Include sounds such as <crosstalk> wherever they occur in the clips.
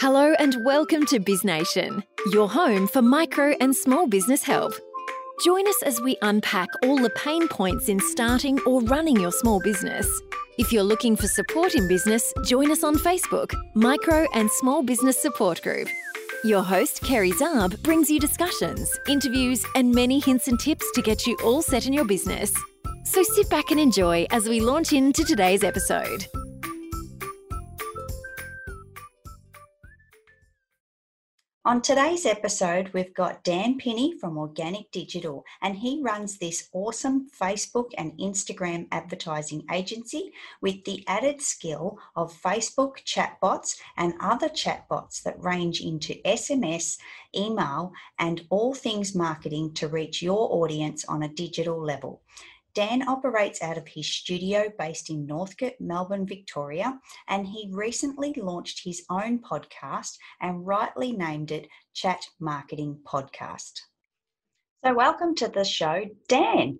Hello and welcome to BizNation, your home for micro and small business help. Join us as we unpack all the pain points in starting or running your small business. If you're looking for support in business, join us on Facebook, Micro and Small Business Support Group. Your host, Kerry Zarb, brings you discussions, interviews, and many hints and tips to get you all set in your business. So sit back and enjoy as we launch into today's episode. On today's episode, we've got Dan Pinney from Organic Digital, and he runs this awesome Facebook and Instagram advertising agency with the added skill of Facebook chatbots and other chatbots that range into SMS, email, and all things marketing to reach your audience on a digital level. Dan operates out of his studio based in Northcote, Melbourne, Victoria, and he recently launched his own podcast and rightly named it Chat Marketing Podcast. So, welcome to the show, Dan.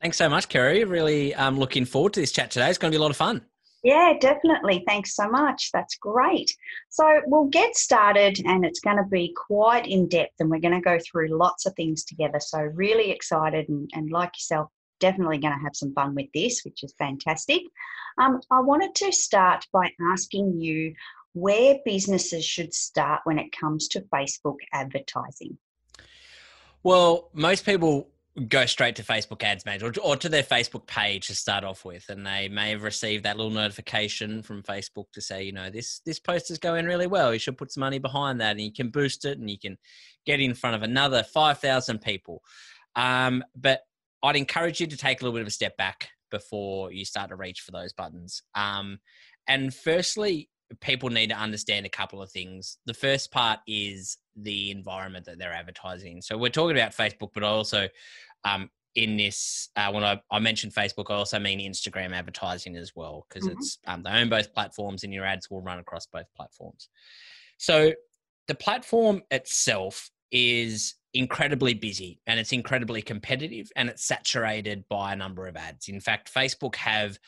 Thanks so much, Kerry. Really um, looking forward to this chat today. It's going to be a lot of fun. Yeah, definitely. Thanks so much. That's great. So, we'll get started, and it's going to be quite in depth, and we're going to go through lots of things together. So, really excited, and, and like yourself, definitely going to have some fun with this, which is fantastic. Um, I wanted to start by asking you where businesses should start when it comes to Facebook advertising. Well, most people go straight to Facebook Ads Manager or, or, to their Facebook page to start off with, and they may have received that little notification from Facebook to say, you know, this this post is going really well. You should put some money behind that, and you can boost it, and you can get in front of another five thousand people. Um, but I'd encourage you to take a little bit of a step back before you start to reach for those buttons. Um, and firstly, people need to understand a couple of things. The first part is the environment that they're advertising. So we're talking about Facebook, but also um, in this, uh, when I, I, mentioned Facebook, I also mean Instagram advertising as well, because mm-hmm. it's um, they own both platforms, and your ads will run across both platforms. So the platform itself is incredibly busy and it's incredibly competitive and it's saturated by a number of ads. In fact, Facebook have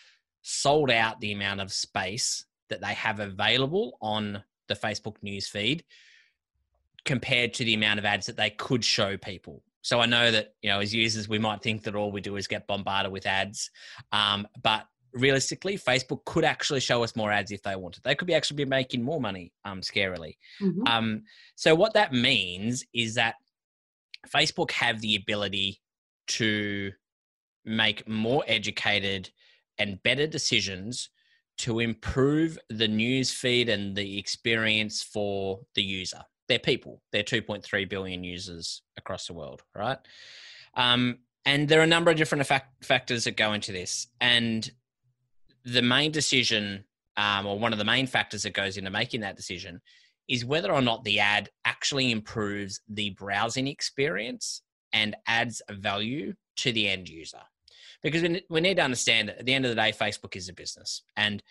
sold out the amount of space that they have available on the Facebook news feed compared to the amount of ads that they could show people. So I know that, you know, as users, we might think that all we do is get bombarded with ads. Um, but realistically, Facebook could actually show us more ads if they wanted. They could be actually be making more money, um, scarily. Mm-hmm. Um, so what that means is that Facebook have the ability to make more educated and better decisions to improve the news feed and the experience for the user. They're people. They're 2.3 billion users across the world, right? Um, and there are a number of different factors that go into this. And the main decision, um, or one of the main factors that goes into making that decision, is whether or not the ad actually improves the browsing experience and adds value to the end user. Because we need to understand that at the end of the day, Facebook is a business and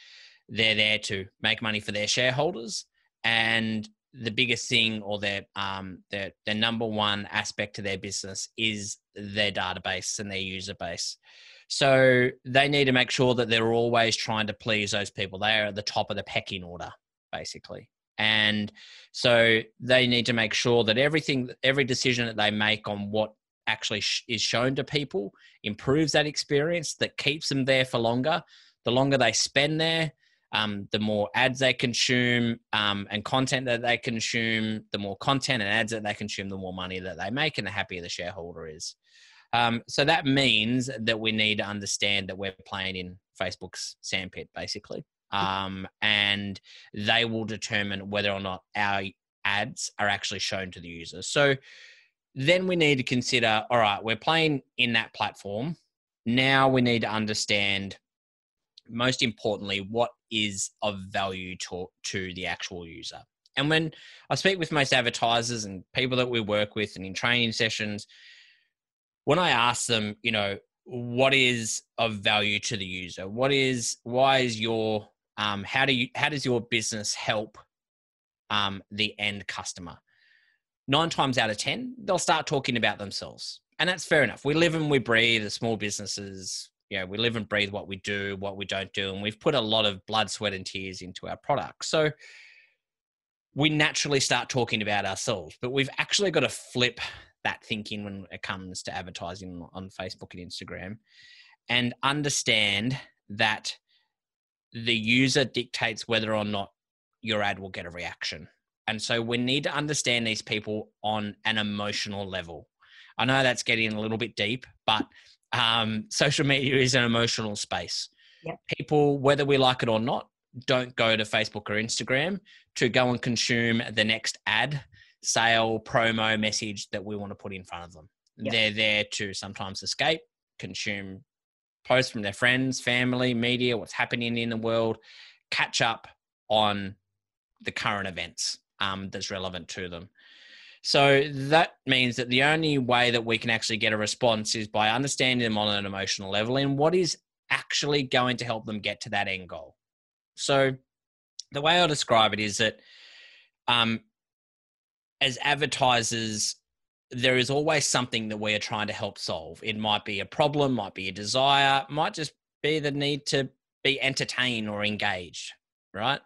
they're there to make money for their shareholders. And the biggest thing or their um their their number one aspect to their business is their database and their user base. So they need to make sure that they're always trying to please those people. They are at the top of the pecking order, basically. And so they need to make sure that everything, every decision that they make on what actually is shown to people improves that experience, that keeps them there for longer. The longer they spend there, um, the more ads they consume um, and content that they consume, the more content and ads that they consume, the more money that they make, and the happier the shareholder is. Um, so that means that we need to understand that we're playing in Facebook's sandpit, basically um, and they will determine whether or not our ads are actually shown to the users So then we need to consider all right, we're playing in that platform. Now we need to understand, most importantly, what is of value to, to the actual user. And when I speak with most advertisers and people that we work with and in training sessions, when I ask them, you know, what is of value to the user? What is, why is your um, how do you how does your business help um, the end customer nine times out of ten they'll start talking about themselves. And that's fair enough. We live and we breathe as small businesses. You know we live and breathe what we do what we don't do and we've put a lot of blood sweat and tears into our products so we naturally start talking about ourselves, but we've actually got to flip that thinking when it comes to advertising on Facebook and Instagram and understand that the user dictates whether or not your ad will get a reaction. And so we need to understand these people on an emotional level. I know that's getting a little bit deep, but um, social media is an emotional space. Yep. People, whether we like it or not, don't go to Facebook or Instagram to go and consume the next ad, sale, promo message that we want to put in front of them. Yep. They're there to sometimes escape, consume posts from their friends, family, media, what's happening in the world, catch up on the current events um, that's relevant to them. So that means that the only way that we can actually get a response is by understanding them on an emotional level and what is actually going to help them get to that end goal. So the way I'll describe it is that um, as advertisers, there is always something that we are trying to help solve. It might be a problem, might be a desire, might just be the need to be entertained or engaged, right?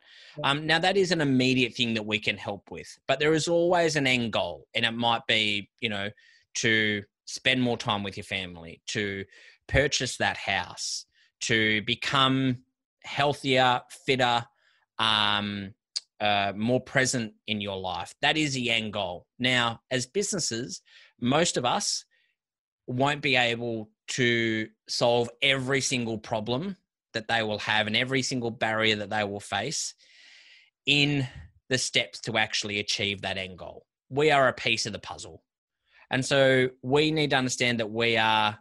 Um, now, that is an immediate thing that we can help with, but there is always an end goal, and it might be, you know, to spend more time with your family, to purchase that house, to become healthier, fitter, um, uh, more present in your life. That is the end goal. Now, as businesses, most of us won't be able to solve every single problem that they will have and every single barrier that they will face in the steps to actually achieve that end goal. We are a piece of the puzzle. And so we need to understand that we are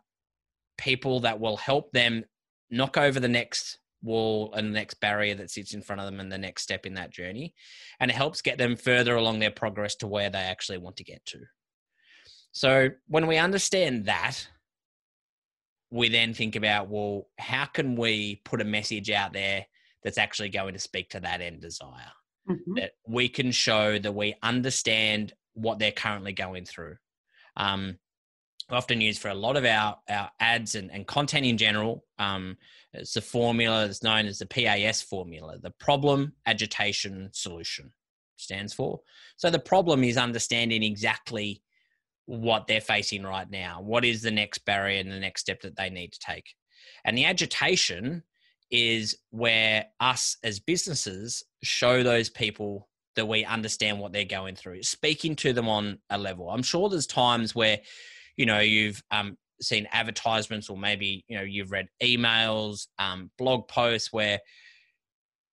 people that will help them knock over the next wall and the next barrier that sits in front of them and the next step in that journey. And it helps get them further along their progress to where they actually want to get to. So when we understand that, we then think about, well, how can we put a message out there that's actually going to speak to that end desire? Mhm. That we can show that we understand what they're currently going through. Um, often used for a lot of our, our ads and, and content in general. Um, it's a formula that's known as the PAS formula, the problem, agitation, solution stands for. So the problem is understanding exactly what they're facing right now. What is the next barrier and the next step that they need to take? And the agitation is where us as businesses show those people that we understand what they're going through, speaking to them on a level. I'm sure there's times where, you know, you've um, seen advertisements or maybe, you know, you've read emails, um, blog posts where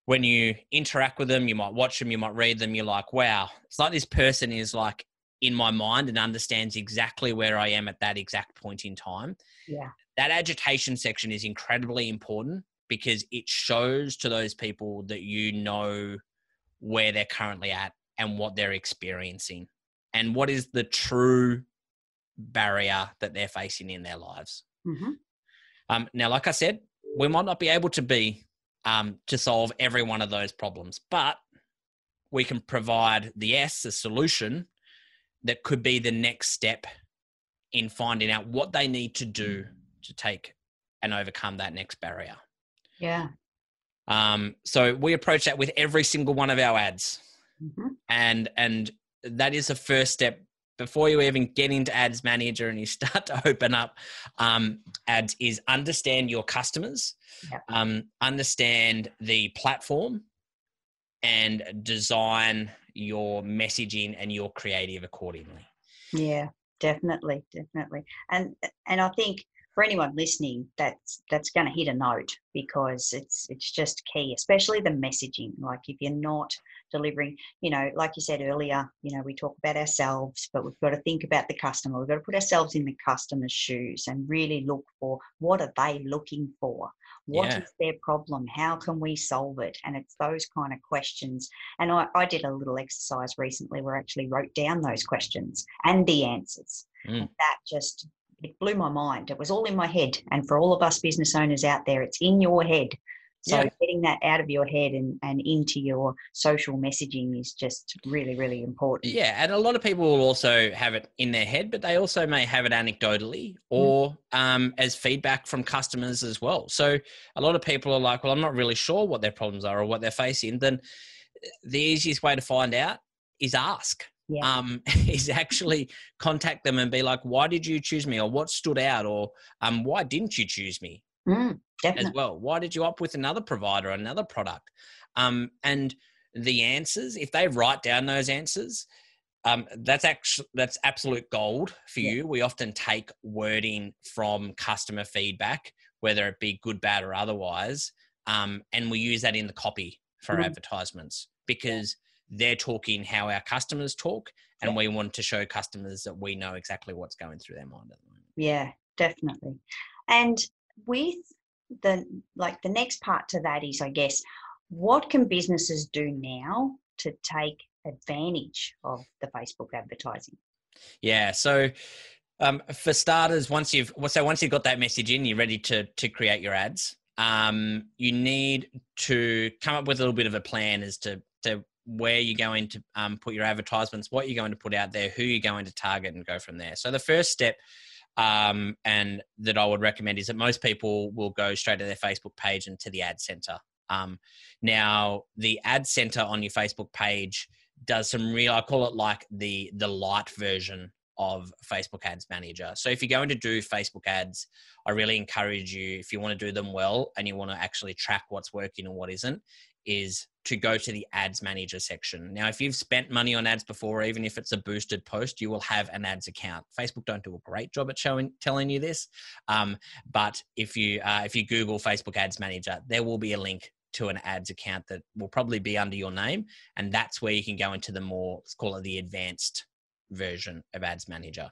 when you interact with them, you might watch them, you might read them, you're like, wow, it's like this person is like in my mind and understands exactly where I am at that exact point in time. Yeah. That agitation section is incredibly important because it shows to those people that you know where they're currently at and what they're experiencing and what is the true barrier that they're facing in their lives. hmm Um, now, like I said, we might not be able to be um, to solve every one of those problems, but we can provide the S, the solution that could be the next step in finding out what they need to do to take and overcome that next barrier. Yeah. Um, so we approach that with every single one of our ads, hmm and and that is the first step before you even get into ads manager and you <laughs> start to open up um, ads is understand your customers Yep. um, understand the platform and design your messaging and your creative accordingly Yeah, definitely, definitely. And and I think for anyone listening, that's that's going to hit a note because it's it's just key, especially the messaging. Like if you're not delivering, you know, like you said earlier, you know, we talk about ourselves, but we've got to think about the customer. We've got to put ourselves in the customer's shoes and really look for what are they looking for? What is Yeah. their problem? How can we solve it? And it's those kind of questions. And I, I did a little exercise recently where I actually wrote down those questions and the answers. Mm. And that just it blew my mind. It was all in my head. And for all of us business owners out there, it's in your head. So Yeah. getting that out of your head and, and into your social messaging is just really, really important. Yeah, and a lot of people will also have it in their head, but they also may have it anecdotally or um, as feedback from customers as well. So a lot of people are like, "Well, I'm not really sure what their problems are or what they're facing." Then the easiest way to find out is ask. Yeah. Um, <laughs> is actually contact them and be like, why did you choose me, or what stood out, or um, why didn't you choose me Mm, as well? Why did you opt with another provider, another product? Um, and the answers, if they write down those answers, um, that's actually that's absolute gold for Yeah. you. We often take wording from customer feedback, whether it be good, bad, or otherwise, um, and we use that in the copy for Mhm. advertisements because they're talking how our customers talk, and Yeah. we want to show customers that we know exactly what's going through their mind at the moment. Yeah, definitely. And with the like the next part to that is I guess what can businesses do now to take advantage of the Facebook advertising? Yeah. So um, for starters, once you've so once you've got that message in, you're ready to to create your ads. Um, you need to come up with a little bit of a plan as to to where you're going to um, put your advertisements, what you're going to put out there, who you're going to target, and go from there. So the first step. Um, and that I would recommend is that most people will go straight to their Facebook page and to the ad center. Um, now, the ad center on your Facebook page does some real, I call it like the the light version of Facebook Ads Manager. So if you're going to do Facebook ads, I really encourage you, if you want to do them well and you want to actually track what's working and what isn't, is to go to the ads manager section. Now, if you've spent money on ads before, even if it's a boosted post, you will have an ads account. Facebook don't do a great job at showing telling you this, um, but if you uh, if you Google Facebook Ads Manager, there will be a link to an ads account that will probably be under your name, and that's where you can go into the more let's call it the advanced version of Ads Manager.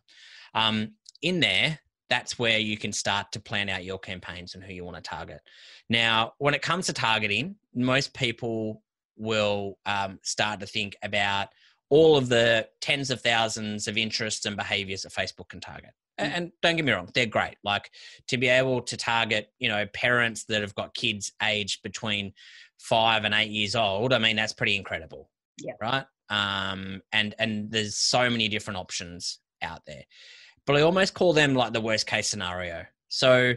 Um, in there, that's where you can start to plan out your campaigns and who you want to target. Now, when it comes to targeting, most people will um, start to think about all of the tens of thousands of interests and behaviors that Facebook can target. Mm. And don't get me wrong, they're great. Like to be able to target, you know, parents that have got kids aged between five and eight years old. I mean, that's pretty incredible. Yeah. Right. Um, and and there's so many different options out there but I almost call them like the worst case scenario. So,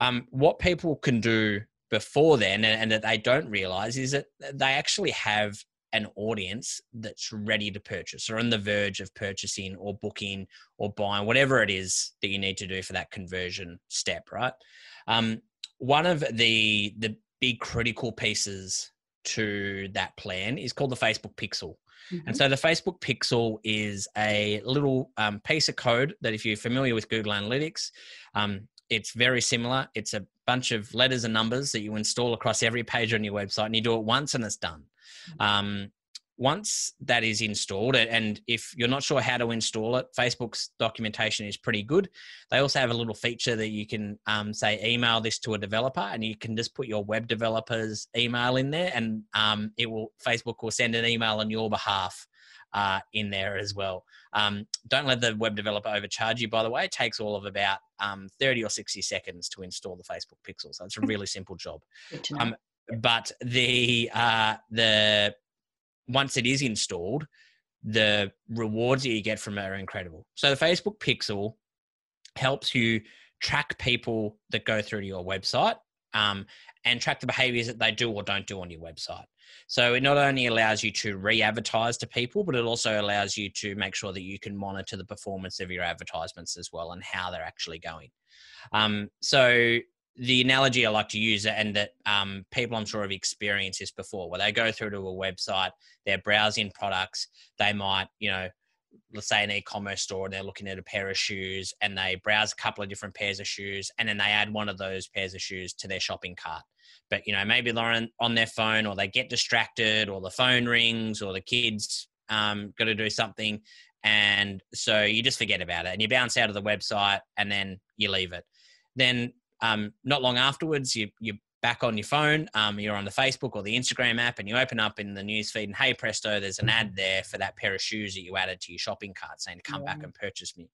um, what people can do before then, and, and that they don't realize, is that they actually have an audience that's ready to purchase or on the verge of purchasing or booking or buying, whatever it is that you need to do for that conversion step, right? Um, one of the the big critical pieces to that plan is called the Facebook Pixel. And so the Facebook Pixel is a little um, piece of code that, if you're familiar with Google Analytics, um, it's very similar. It's a bunch of letters and numbers that you install across every page on your website, and you do it once and it's done. Um, once that is installed, and if you're not sure how to install it, Facebook's documentation is pretty good. They also have a little feature that you can um, say email this to a developer, and you can just put your web developer's email in there, and um, it will Facebook will send an email on your behalf uh, in there as well. Um, don't let the web developer overcharge you. By the way, it takes all of about um, 30 or 60 seconds to install the Facebook Pixel, so it's a really simple job Good to know. um, but the uh, the once it is installed, the rewards that you get from it are incredible. So the Facebook Pixel helps you track people that go through to your website um, and track the behaviors that they do or don't do on your website. So it not only allows you to re-advertise to people, but it also allows you to make sure that you can monitor the performance of your advertisements as well and how they're actually going. Um, so the analogy I like to use, and that um, people I'm sure have experienced this before, where they go through to a website, they're browsing products, they might, you know, let's say an e-commerce store, and they're looking at a pair of shoes, and they browse a couple of different pairs of shoes, and then they add one of those pairs of shoes to their shopping cart. But you know, maybe they're on, on their phone, or they get distracted, or the phone rings, or the kids um, got to do something, and so you just forget about it, and you bounce out of the website, and then you leave it. Then um, not long afterwards, you you back on your phone, um, you're on the Facebook or the Instagram app, and you open up in the newsfeed, and hey presto, there's an ad there for that pair of shoes that you added to your shopping cart, saying to come back and purchase me.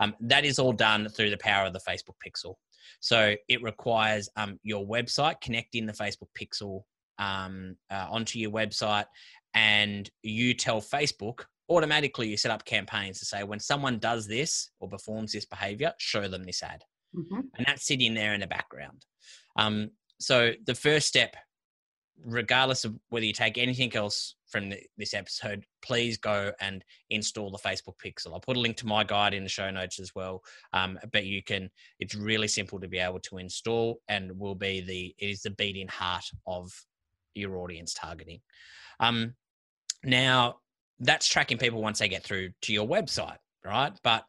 Um, that is all done through the power of the Facebook Pixel. So it requires um, your website connecting the Facebook Pixel um, uh, onto your website, and you tell Facebook automatically. You set up campaigns to say when someone does this or performs this behavior, show them this ad Mhm. and that's sitting there in the background. Um, so the first step regardless of whether you take anything else from the, this episode, please go and install the Facebook Pixel. I'll put a link to my guide in the show notes as well. Um, but you can, it's really simple to be able to install and will be the, it is the beating heart of your audience targeting. Um, now, that's tracking people once they get through to your website, right? But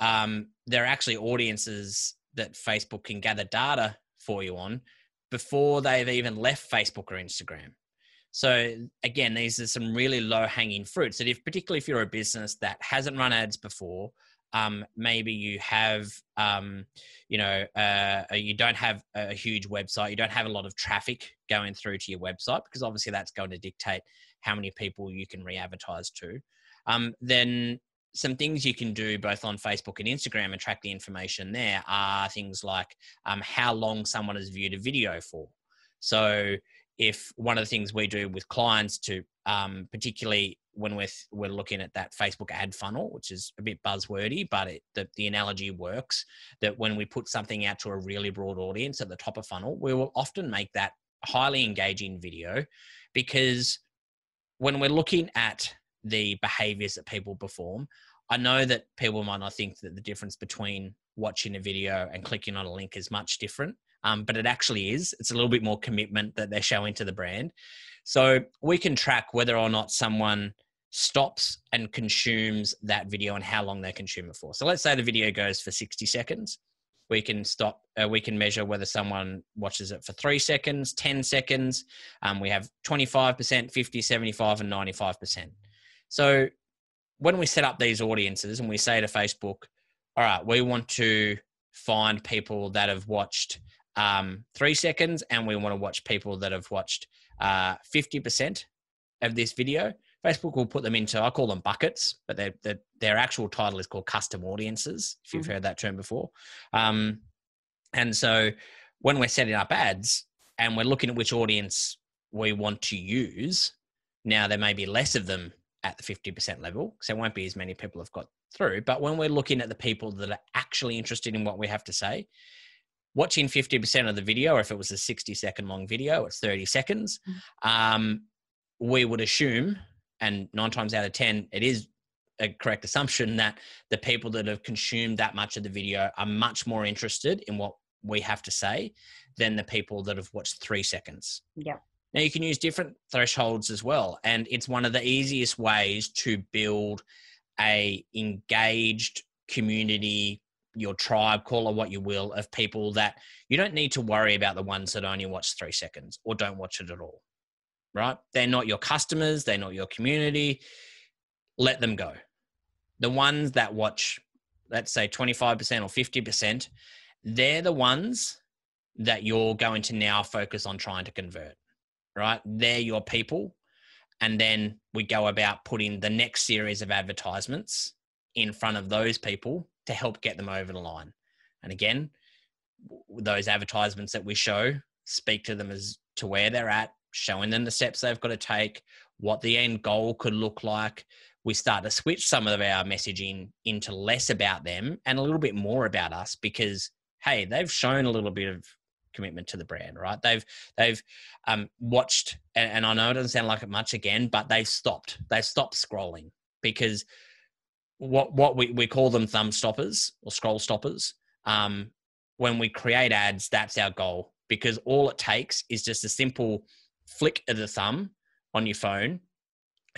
um, there are actually audiences that Facebook can gather data for you on before they've even left Facebook or Instagram. So again, these are some really low hanging fruits that if particularly if you're a business that hasn't run ads before, um, maybe you have, um, you know, uh, you don't have a huge website, you don't have a lot of traffic going through to your website because obviously that's going to dictate how many people you can re-advertise to. Um, then some things you can do both on Facebook and Instagram and track the information there are things like um, how long someone has viewed a video for. So, if one of the things we do with clients to, um, particularly when we're we're looking at that Facebook ad funnel, which is a bit buzzwordy, but it, the, the analogy works. That when we put something out to a really broad audience at the top of funnel, we will often make that highly engaging video, because when we're looking at the behaviors that people perform. I know that people might not think that the difference between watching a video and clicking on a link is much different, um, but it actually is. It's a little bit more commitment that they're showing to the brand. So we can track whether or not someone stops and consumes that video and how long they consume it for. So let's say the video goes for 60 seconds. We can stop, uh, we can measure whether someone watches it for three seconds, 10 seconds. Um, we have 25%, 50, 75, and 95%. So when we set up these audiences and we say to Facebook, all right, we want to find people that have watched um, three seconds and we want to watch people that have watched uh, 50% of this video. Facebook will put them into, I call them buckets, but their, their, their actual title is called custom audiences, if you've mm-hmm. heard that term before. Um, and so when we're setting up ads and we're looking at which audience we want to use, now there may be less of them at the 50% level because there won't be as many people have got through. But when we're looking at the people that are actually interested in what we have to say, watching 50% of the video, or if it was a 60 second long video, it's 30 seconds, mm. um, we would assume, and nine times out of 10, it is a correct assumption that the people that have consumed that much of the video are much more interested in what we have to say than the people that have watched three seconds. Yeah. Now you can use different thresholds as well, and it's one of the easiest ways to build a engaged community, your tribe, call it what you will, of people that you don't need to worry about the ones that only watch three seconds or don't watch it at all. Right? They're not your customers, they're not your community. Let them go. The ones that watch, let's say 25% or 50%, they're the ones that you're going to now focus on trying to convert right? They're your people. And then we go about putting the next series of advertisements in front of those people to help get them over the line. And again, those advertisements that we show speak to them as to where they're at, showing them the steps they've got to take, what the end goal could look like. We start to switch some of our messaging into less about them and a little bit more about us because, hey, they've shown a little bit of commitment to the brand, right? They've they've um, watched, and, and I know it doesn't sound like it much again, but they've stopped. They've stopped scrolling because what what we, we call them thumb stoppers or scroll stoppers. Um, when we create ads, that's our goal because all it takes is just a simple flick of the thumb on your phone,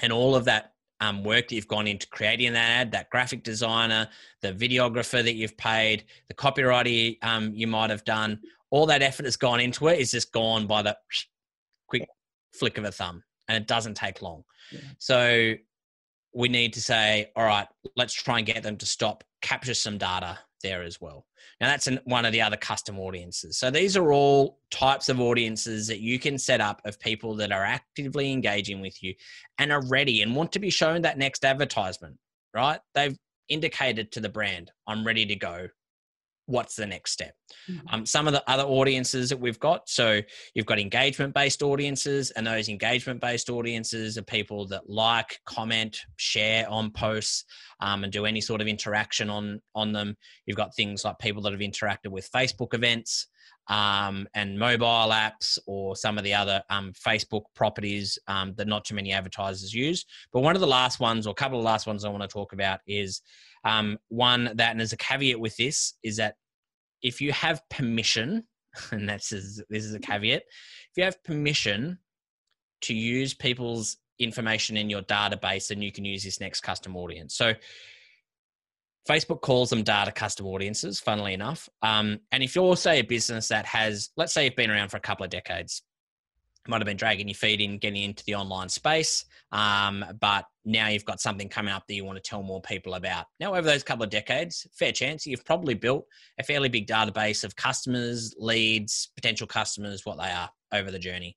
and all of that um, work that you've gone into creating that ad, that graphic designer, the videographer that you've paid, the copywriter um, you might have done, all that effort that's gone into it is just gone by the quick flick of a thumb and it doesn't take long. Yeah. So we need to say, all right, let's try and get them to stop, capture some data there as well. Now, that's an, one of the other custom audiences. So these are all types of audiences that you can set up of people that are actively engaging with you and are ready and want to be shown that next advertisement, right? They've indicated to the brand, I'm ready to go what's the next step Mm-hmm. Um, some of the other audiences that we've got, so you've got engagement based audiences, and those engagement based audiences are people that like, comment, share on posts, um, and do any sort of interaction on on them. You've got things like people that have interacted with Facebook events. Um, and mobile apps or some of the other um, Facebook properties um, that not too many advertisers use. But one of the last ones, or a couple of last ones I want to talk about, is um, one that, and there's a caveat with this, is that if you have permission, <laughs> and that's is this is a caveat, if you have permission to use people's information in your database, then you can use this next custom audience. So Facebook calls them data custom audiences, funnily enough. Um, and if you're, say, a business that has, let's say, you've been around for a couple of decades, might have been dragging your feet in, getting into the online space, um, but now you've got something coming up that you want to tell more people about. Now, over those couple of decades, fair chance you've probably built a fairly big database of customers, leads, potential customers, what they are over the journey.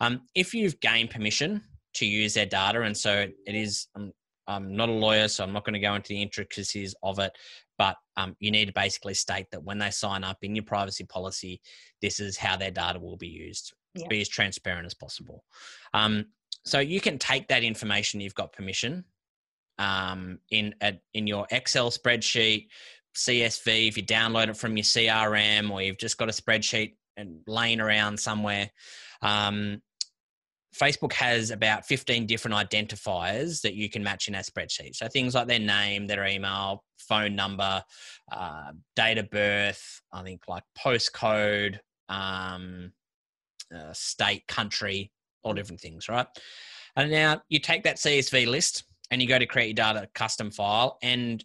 Um, if you've gained permission to use their data, and so it is, um, I'm not a lawyer, so I'm not going to go into the intricacies of it, but um, you need to basically state that when they sign up in your privacy policy, this is how their data will be used yeah. be as transparent as possible. Um, so you can take that information you've got permission um, in a, in your Excel spreadsheet, CSV. If you download it from your CRM or you've just got a spreadsheet and laying around somewhere. Um, Facebook has about 15 different identifiers that you can match in that spreadsheet. So things like their name, their email, phone number, uh, date of birth, I think like postcode, um, uh, state, country, all different things, right? And now you take that CSV list and you go to create your data custom file and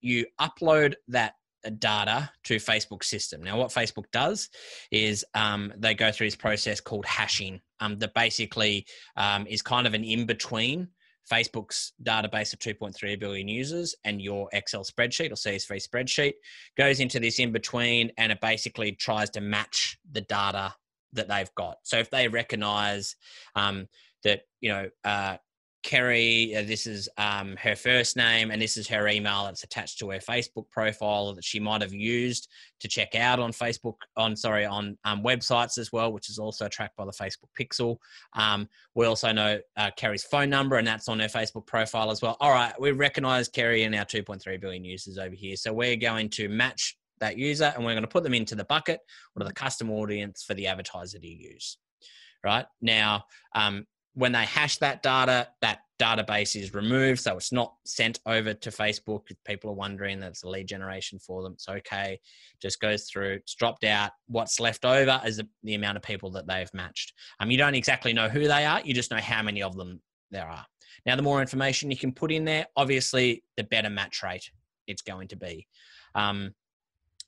you upload that uh, data to Facebook system. Now, what Facebook does is um, they go through this process called hashing um, that basically um, is kind of an in between Facebook's database of 2.3 billion users and your Excel spreadsheet or CSV spreadsheet goes into this in between and it basically tries to match the data that they've got. So if they recognize um, that, you know, uh, Kerry, uh, this is um, her first name, and this is her email that's attached to her Facebook profile that she might have used to check out on Facebook, on sorry, on um, websites as well, which is also tracked by the Facebook Pixel. Um, we also know uh, Kerry's phone number, and that's on her Facebook profile as well. All right, we recognize Kerry and our 2.3 billion users over here, so we're going to match that user and we're going to put them into the bucket or the custom audience for the advertiser to use. Right now, um, when they hash that data, that database is removed, so it's not sent over to Facebook. People are wondering, that's a lead generation for them. It's okay. Just goes through. It's dropped out. What's left over is the amount of people that they've matched. Um, you don't exactly know who they are. You just know how many of them there are. Now, the more information you can put in there, obviously, the better match rate it's going to be. Um,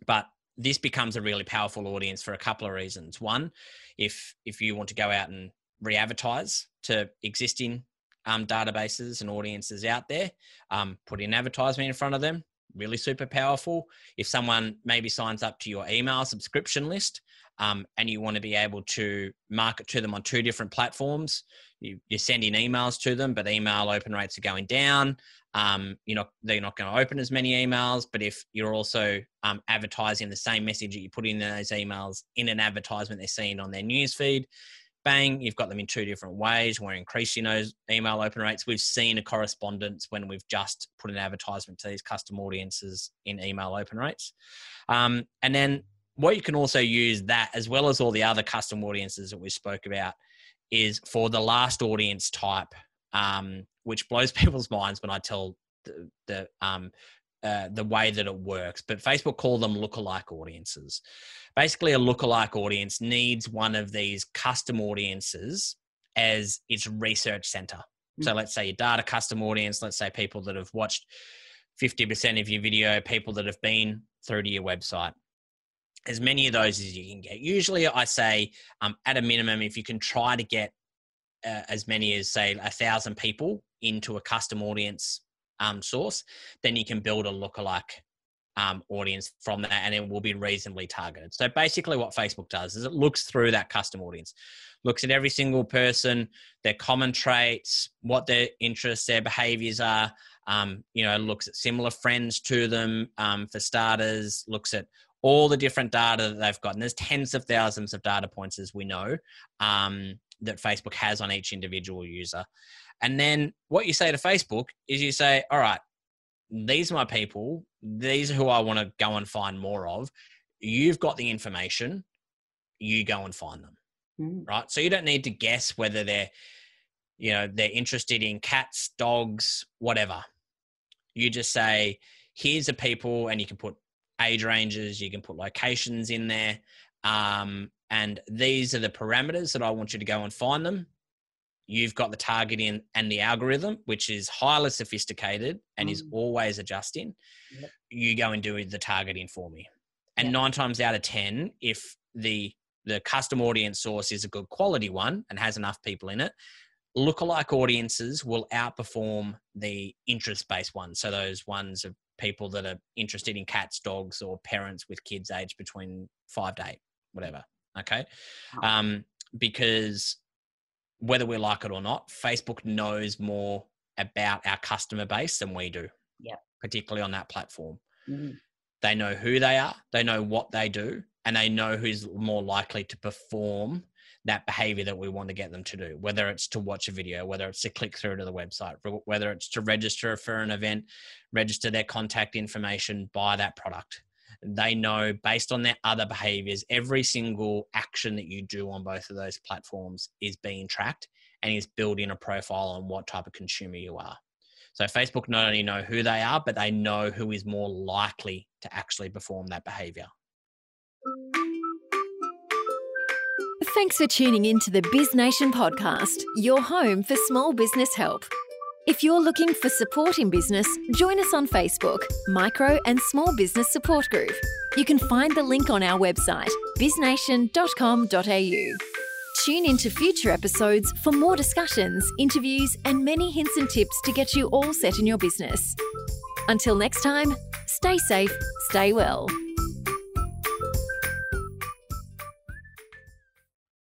but this becomes a really powerful audience for a couple of reasons. One, if if you want to go out and re-advertise to existing um, databases and audiences out there, um, put advertisement in front of them, really super powerful. If someone maybe signs up to your email subscription list um, and you want to be able to market to them on two different platforms, you, are sending emails to them, but email open rates are going down. Um, you're not they're not going to open as many emails. But if you're also um, advertising the same message that you put in those emails in an advertisement they're seeing on their newsfeed, bang, you've got them in two different ways. We're increasing those email open rates. We've seen a correspondence when we've just put an advertisement to these custom audiences in email open rates. Um, and then what you can also use that as well as all the other custom audiences that we spoke about is for the last audience type, um, which blows <laughs> people's minds when I tell the, the um, uh, the way that it works, but Facebook call them lookalike audiences. Basically, a lookalike audience needs one of these custom audiences as its research center. Mm-hmm. So mm. let's say your data custom audience, let's say people that have watched 50% of your video, people that have been through to your website. As many of those as you can get. Usually, I say um, at a minimum, if you can try to get uh, as many as say a thousand people into a custom audience um, source, then you can build a lookalike um, audience from that and it will be reasonably targeted. So basically, what Facebook does is it looks through that custom audience, looks at every single person, their common traits, what their interests, their behaviors are. Um, you know, looks at similar friends to them um, for starters, looks at all the different data that they've got. And there's tens of thousands of data points, as we know, um, that Facebook has on each individual user. And then what you say to Facebook is you say, all right, these are my people. These are who I want to go and find more of. You've got the information. You go and find them. Mm. Right. So you don't need to guess whether they're, you know, they're interested in cats, dogs, whatever. You just say, here's the people, and you can put age ranges, you can put locations in there. Um, and these are the parameters that I want you to go and find them. You've got the targeting and the algorithm, which is highly sophisticated and mm. is always adjusting. Yep. You go and do the targeting for me. And yep. nine times out of 10, if the the custom audience source is a good quality one and has enough people in it, lookalike audiences will outperform the interest based ones. So those ones of people that are interested in cats, dogs, or parents with kids aged between five to eight, whatever. Okay. Um, because whether we like it or not, Facebook knows more about our customer base than we do. Yeah. Particularly on that platform. Mm-hmm. They know who they are, they know what they do, and they know who's more likely to perform that behavior that we want to get them to do, whether it's to watch a video, whether it's to click through to the website, whether it's to register for an event, register their contact information, buy that product. They know based on their other behaviors, every single action that you do on both of those platforms is being tracked and is building a profile on what type of consumer you are. So Facebook not only know who they are, but they know who is more likely to actually perform that behavior. Thanks for tuning in to the Biz Nation podcast, your home for small business help. If you're looking for support in business, join us on Facebook, Micro and Small Business Support Group. You can find the link on our website, biznation.com.au. Tune into future episodes for more discussions, interviews, and many hints and tips to get you all set in your business. Until next time, stay safe, stay well.